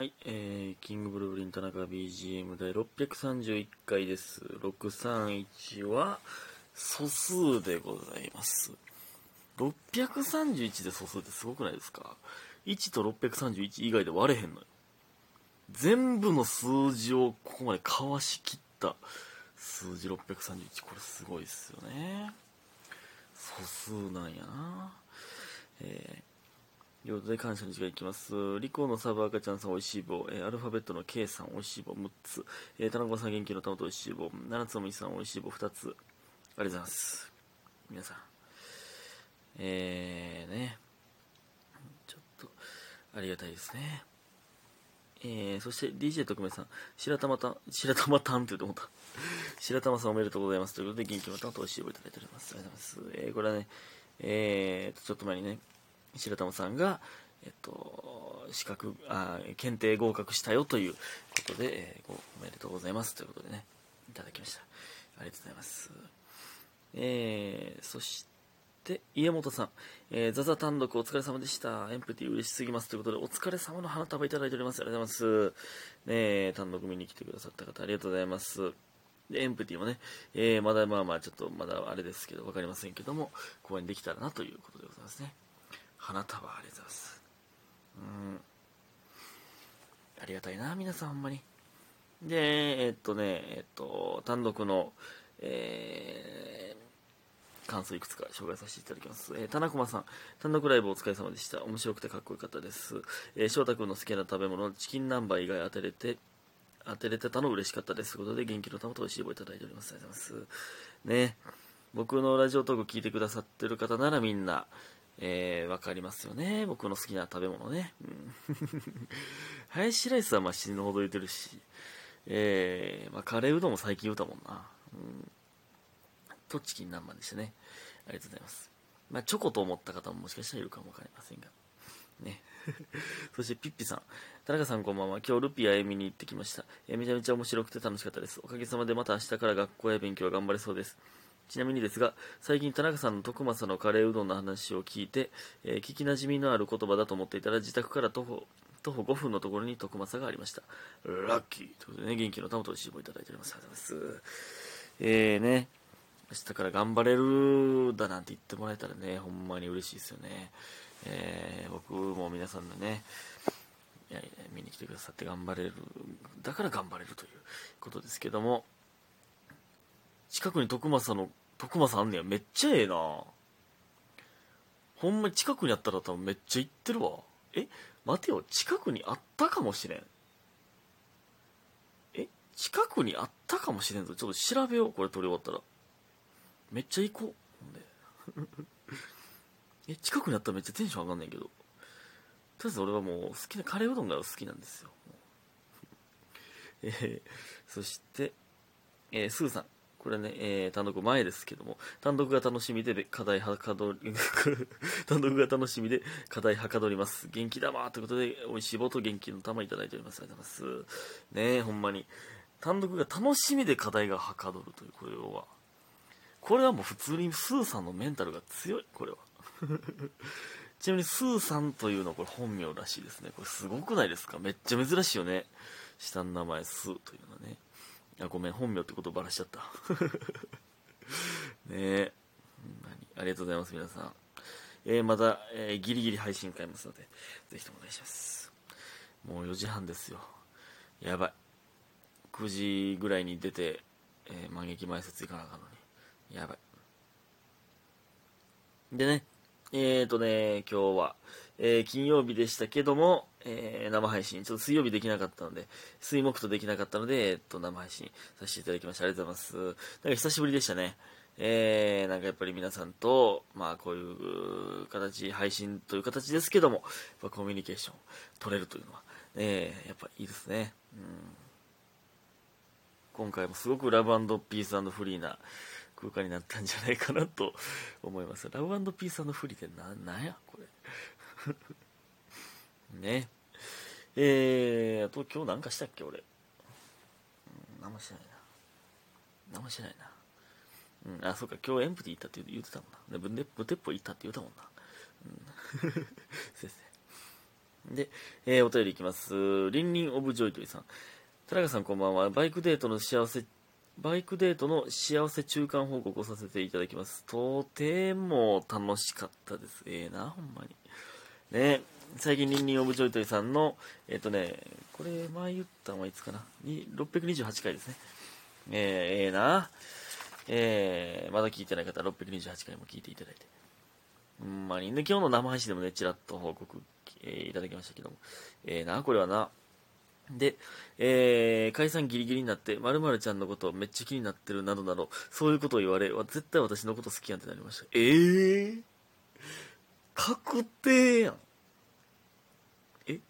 はい、えー、キングブルーリン田中 BGM 第631回です。631は素数でございます。631で素数ってすごくないですか ?1 と631以外で割れへんのよ。全部の数字をここまでかわしきった数字631。これすごいっすよね。素数なんやな。えー、ということで感謝の時間いきます。リコーのサブ赤ちゃんさんおいしい棒、えーアルファベットの K さんおいしい棒6つ、えー、田中さん元気の玉とおいしい棒、七つのみさんおいしい棒2つ、ありがとうございます。皆さん。えーね、ちょっと、ありがたいですね。えー、そして DJ 特命さん、白玉たん、白玉たんって言うと思った。白玉さんおめでとうございます。ということで、元気の玉とおいしい棒いただいております。ありがとうございます。えー、これはね、えー、ちょっと前にね、白玉さんが、えっと、資格、あ、検定合格したよということで、えーおめでとうございますということでね、いただきました。ありがとうございます。えー、そして、家元さん、えー、ザザ単独お疲れ様でした。エンプティ嬉しすぎますということで、お疲れ様の花束いただいております。ありがとうございます。ねえ単独見に来てくださった方、ありがとうございます。で、エンプティもね、えー、まだまあまあ、ちょっとまだあれですけど、わかりませんけども、公演できたらなということでございますね。花束ありがとうございます。うん。ありがたいな、皆さん、ほんまに。で、えっとね、えっと、単独の、えー、感想いくつか紹介させていただきます。えー、田中さん、単独ライブお疲れ様でした。面白くてかっこよかったです。えー、翔太くんの好きな食べ物、チキン南蛮以外当てれて、当てれてたの嬉しかったです。ということで、元気の玉と美味しい棒いただいております。ありがとうございます。ね。僕のラジオトーク聞いてくださってる方ならみんな、えー、わかりますよね。僕の好きな食べ物ね。うん。ハヤシライスはまあ死ぬほど言ってるし、えー、まあカレーうどんも最近言うたもんな。うん。とチキン南蛮でしたね。ありがとうございます。まあチョコと思った方ももしかしたらいるかもわかりませんが。ね。そしてピッピさん。田中さんこんばんは。今日ルピアへ見に行ってきました。えーめちゃめちゃ面白くて楽しかったです。おかげさまでまた明日から学校や勉強頑張れそうです。ちなみにですが、最近田中さんの徳政のカレーうどんの話を聞いて、えー聞きなじみのある言葉だと思っていたら、自宅から徒歩、徒歩5分のところに徳政がありました。ラッキーということでね、元気の玉とおいしい棒いただいております。ありがとうございます。えーね、明日から頑張れるだなんて言ってもらえたらね、ほんまに嬉しいですよね。えー僕も皆さんのね、いやいや見に来てくださって頑張れる、だから頑張れるということですけども、近くに徳政の、徳政あんねや。めっちゃええなほんまに近くにあったら多分めっちゃ行ってるわ。え待てよ、近くにあったかもしれん。え近くにあったかもしれんぞ。ちょっと調べよう、これ撮り終わったら。めっちゃ行こう。え、近くにあったらめっちゃテンション上がんねんけど。とりあえず俺はもう好きなカレーうどんが好きなんですよ。えー、そして、えースーさん。これね、えー単独前ですけども、単独が楽しみで課題はかどり、単独が楽しみで課題はかどります。元気だわということで、美味しい棒と元気の玉いただいております。ありがとうございます。ねえ、ほんまに。単独が楽しみで課題がはかどるという、これは。これはもう普通にスーさんのメンタルが強い、これは。ちなみにスーさんというのはこれ本名らしいですね。これすごくないですか？めっちゃ珍しいよね。下の名前スーというのはね。あ、ごめん、本名ってことバラしちゃった。ねえ。ありがとうございます、皆さん。えー、また、えーギリギリ配信買いますので、ぜひともお願いします。もう4時半ですよ。やばい。9時ぐらいに出て、えー、万劇前説行かなあかんのに。やばい。でね、えーとね、今日は、えー金曜日でしたけども、えー生配信、ちょっと水曜日できなかったので、水木とできなかったので、えっと、生配信させていただきました。ありがとうございます。なんか久しぶりでしたね。えー、なんかやっぱり皆さんと、まあこういう形、配信という形ですけども、やっぱコミュニケーション取れるというのは、えー、やっぱいいですね。うん。今回もすごくラブピースフリーな空間になったんじゃないかなと思います。ラブピースフリーってな、なんや？これ。ね。えー、あと今日なんかしたっけ俺。うん、何もしてないな。何もしてないな。うん、あ、そうか、今日エンプティ行ったって言ってたもんな。で、ブテブテッポ行ったって言ったもんな。うん。先生。で、えー、お便りいきます。リンリンオブジョイトイさん。田中さんこんばんは。バイクデートの幸せ、バイクデートの幸せ中間報告をさせていただきます。とても楽しかったです。ええー、な、ほんまに。ね、最近リンリンオブジョイトイさんの、えっ、とね、これ前言ったのはいつかな？628回ですね。えー、ええー、な。えー、まだ聞いてない方は628回も聞いていただいて。ほんまに、ね、今日の生配信でもね、ちらっと報告、えー、いただきましたけども。えー、な、これはな。で、えー、解散ギリギリになって、まるちゃんのことめっちゃ気になってるなどなど、そういうことを言われ、絶対私のこと好きやんってなりました。えー、確定やん。え？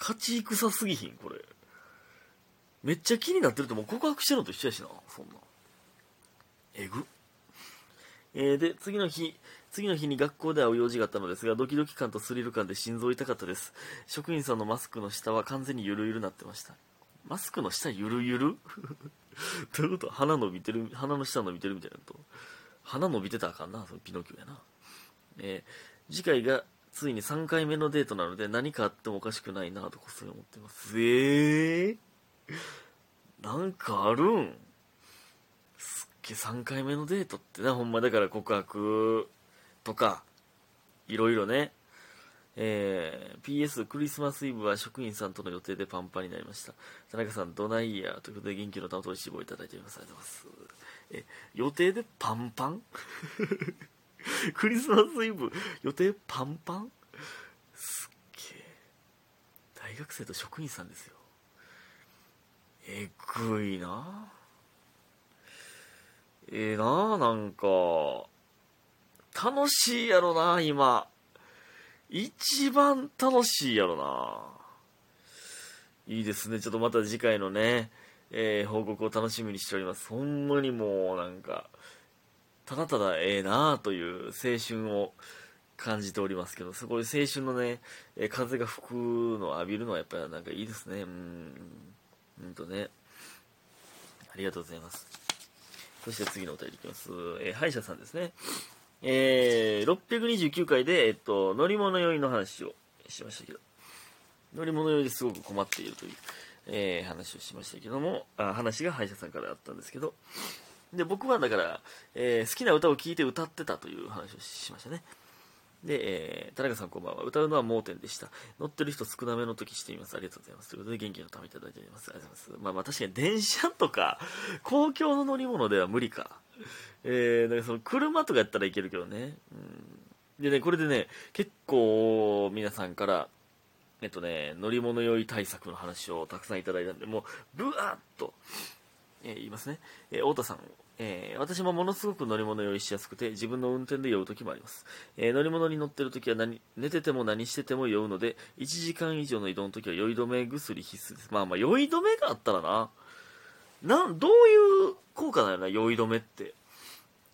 勝ち戦すぎひんこれ。めっちゃ気になってるってもう告白してるのと一緒やしな、そんな。えぐ。えー、で、次の日、次の日に学校で会う用事があったのですが、ドキドキ感とスリル感で心臓痛かったです。職員さんのマスクの下は完全にゆるゆるなってました。マスクの下ゆるゆる？どういうこと？鼻伸びてる、鼻の下伸びてるみたいなと？鼻伸びてたらあかんな、そのピノキオやな。えー、次回がついに3回目のデートなので何かあってもおかしくないなとこっそり思ってます。えー、なんかあるん？すっげえ3回目のデートってな、ほんまだから告白とか、いろいろね、えー、PS クリスマスイブは職員さんとの予定でパンパンになりました。田中さん、どないや？ということで元気の玉と一志いただいております。ありがとうございます。え、予定でパンパン？クリスマスイブ、予定パンパン？すっげえ。大学生と職員さんですよ。えぐいなええー、ななんか、楽しいやろな、今。一番楽しいやろな。いいですね。ちょっとまた次回のね、えー、報告を楽しみにしております。ほんまにもうなんか、ただただええなあという青春を感じておりますけど、そこで青春のね、え風が吹くのを浴びるのはやっぱりなんかいいですね。うん。ほんとね。ありがとうございます。そして次のお便りいきます。えー、歯医者さんですね。えー、629回で、えっと、乗り物酔いの話をしましたけど、乗り物酔いですごく困っているという、えー、話をしましたけども、あ話が歯医者さんからあったんですけど、で、僕はだから、えー、好きな歌を聴いて歌ってたという話をしましたね。で、えー、田中さんこんばんは。歌うのは盲点でした。乗ってる人少なめの時しています。ありがとうございます。ということで、元気のためいただいております。ありがとうございます。まあまあ確かに電車とか、公共の乗り物では無理か。えー、なんかその車とかやったらいけるけどね。うん。でね、これでね、結構皆さんから、えっとね、乗り物酔い対策の話をたくさんいただいたんで、もう、ブワーッと、えー、言いますね。えー、太田さん、えー、私もものすごく乗り物酔いしやすくて、自分の運転で酔う時もあります。えー、乗り物に乗ってる時は何、寝てても何してても酔うので、1時間以上の移動の時は酔い止め薬必須です。まあまあ、酔い止めがあったらな、なん、どういう効果だよな、酔い止めって。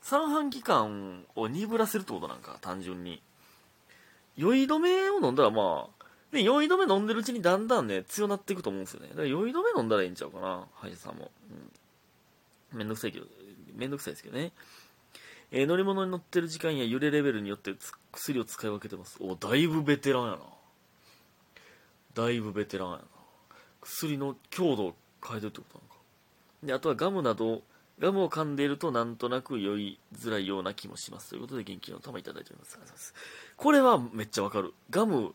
三半規管を鈍らせるってことなんか、単純に。酔い止めを飲んだらまあ、で、酔い止め飲んでるうちにだんだんね、強なっていくと思うんですよね。だから酔い止め飲んだらいいんちゃうかな、歯医者さんも。うん。めんどくさいけど、めんどくさいですけどね。えー、乗り物に乗ってる時間や揺れレベルによって薬を使い分けてます。お、だいぶベテランやな。だいぶベテランやな。薬の強度を変えてるってことなのか。で、あとはガムなど、ガムを噛んでいるとなんとなく酔いづらいような気もします。ということで元気の玉いただいております。ます。これはめっちゃわかる。ガム、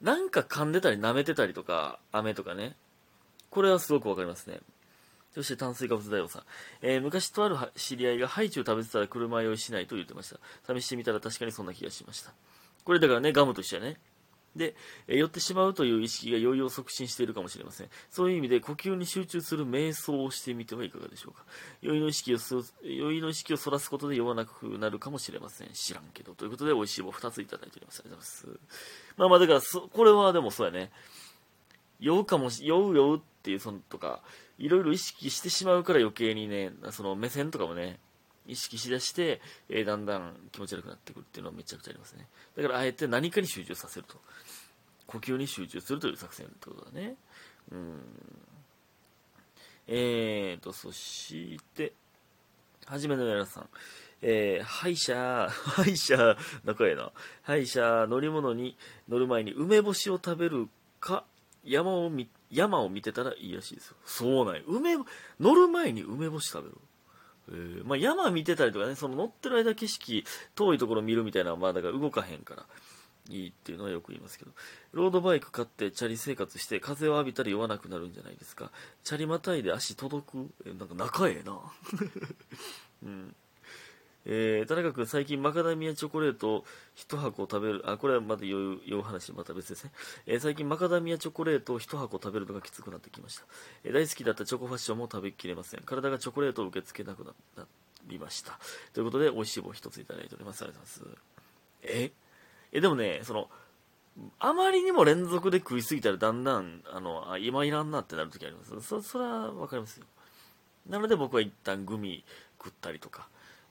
なんか噛んでたり舐めてたりとか、飴とかね。これはすごくわかりますね。そして炭水化物大王さん。えー、昔とある知り合いがハイチュウ食べてたら車酔いしないと言ってました。試してみたら確かにそんな気がしました。これだからね、ガムとしてはね。で、え寄ってしまうという意識が酔いを促進しているかもしれません。そういう意味で呼吸に集中する瞑想をしてみてはいかがでしょうか。酔いの意識を酔いの意識をそらすことで酔わなくなるかもしれません。知らんけど。ということで、美味しい棒2ついただいております。ありがとうございます。まあまあ、だから、これはでもそうやね。酔うかもし、酔う酔うっていう、そのとか、いろいろ意識してしまうから余計にね、その目線とかもね、意識しだして、えー、だんだん気持ち悪くなってくるっていうのはめちゃくちゃありますね。だからあえて何かに集中させると。呼吸に集中するという作戦ってことだね。うん。えーと、そして、はじめのやらさん。えー、歯医者、歯医者、仲ええな。歯医者、乗り物に乗る前に梅干しを食べるか、山を見、山を見てたらいいらしいですよ。そうなん梅、乗る前に梅干し食べる。えー、まあ、山見てたりとかね、その乗ってる間景色、遠いところ見るみたいなのは、まあ、だから動かへんから、いいっていうのはよく言いますけど、ロードバイク買ってチャリ生活して風を浴びたら酔わなくなるんじゃないですか。チャリまたいで足届くえ、なんか仲ええな。うん。えー、田中君、最近マカダミアチョコレート1箱食べる、あ、これはまだ酔う酔う話、また別ですね。えー、最近マカダミアチョコレートを1箱食べるのがきつくなってきました。えー、大好きだったチョコファッションも食べきれません。体がチョコレートを受け付けなくなりました。ということで、美味しい棒1ついただいております。ありがとうございます。え？え、でもね、その、あまりにも連続で食いすぎたらだんだん、あの、あ今いらんなってなる時あります。そ、それはわかりますよ。なので僕は一旦グミ食ったりとか、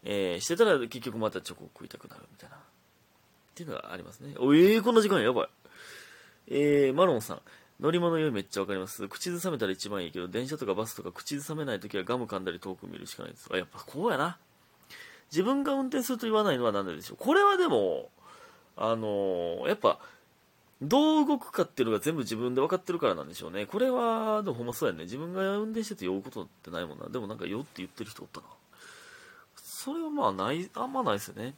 えー、してたら結局またチョコを食いたくなるみたいな。っていうのがありますね。おえー、こんな時間やばい。えー、マロンさん。乗り物酔いめっちゃわかります。口ずさめたら一番いいけど、電車とかバスとか口ずさめないときはガム噛んだり遠く見るしかないです。あ、やっぱこうやな。自分が運転すると言わないのは何ででしょう。これはでも、あのー、やっぱ、どう動くかっていうのが全部自分で分かってるからなんでしょうね。これは、でもほんまそうやね。自分が運転してて酔うことってないもんな。でもなんか酔って言ってる人おったな。それはまあない、あんまないですよね。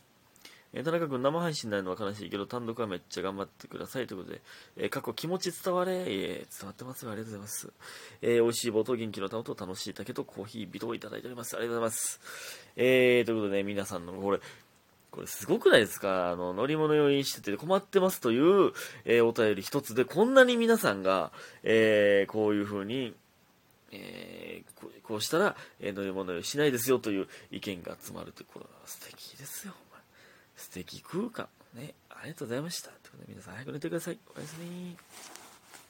えー、田中君、生配信になるのは悲しいけど、単独はめっちゃ頑張ってください。ということで、えー、過去気持ち伝われ、えー、伝わってますよ。ありがとうございます。えー、美味しい冒頭元気の玉と楽しい竹とコーヒー、微糖いただいております。ありがとうございます。えー、ということで、ね、皆さんの、これ、これすごくないですか？あの、乗り物用意してて困ってますという、えー、お便り一つで、こんなに皆さんが、えー、こういう風に、えー、こうしたら、えー、乗り物をしないですよという意見が集まるという、これは素敵ですよ。素敵空間。ね。ありがとうございました。ということで皆さん早く寝てください。おやすみ。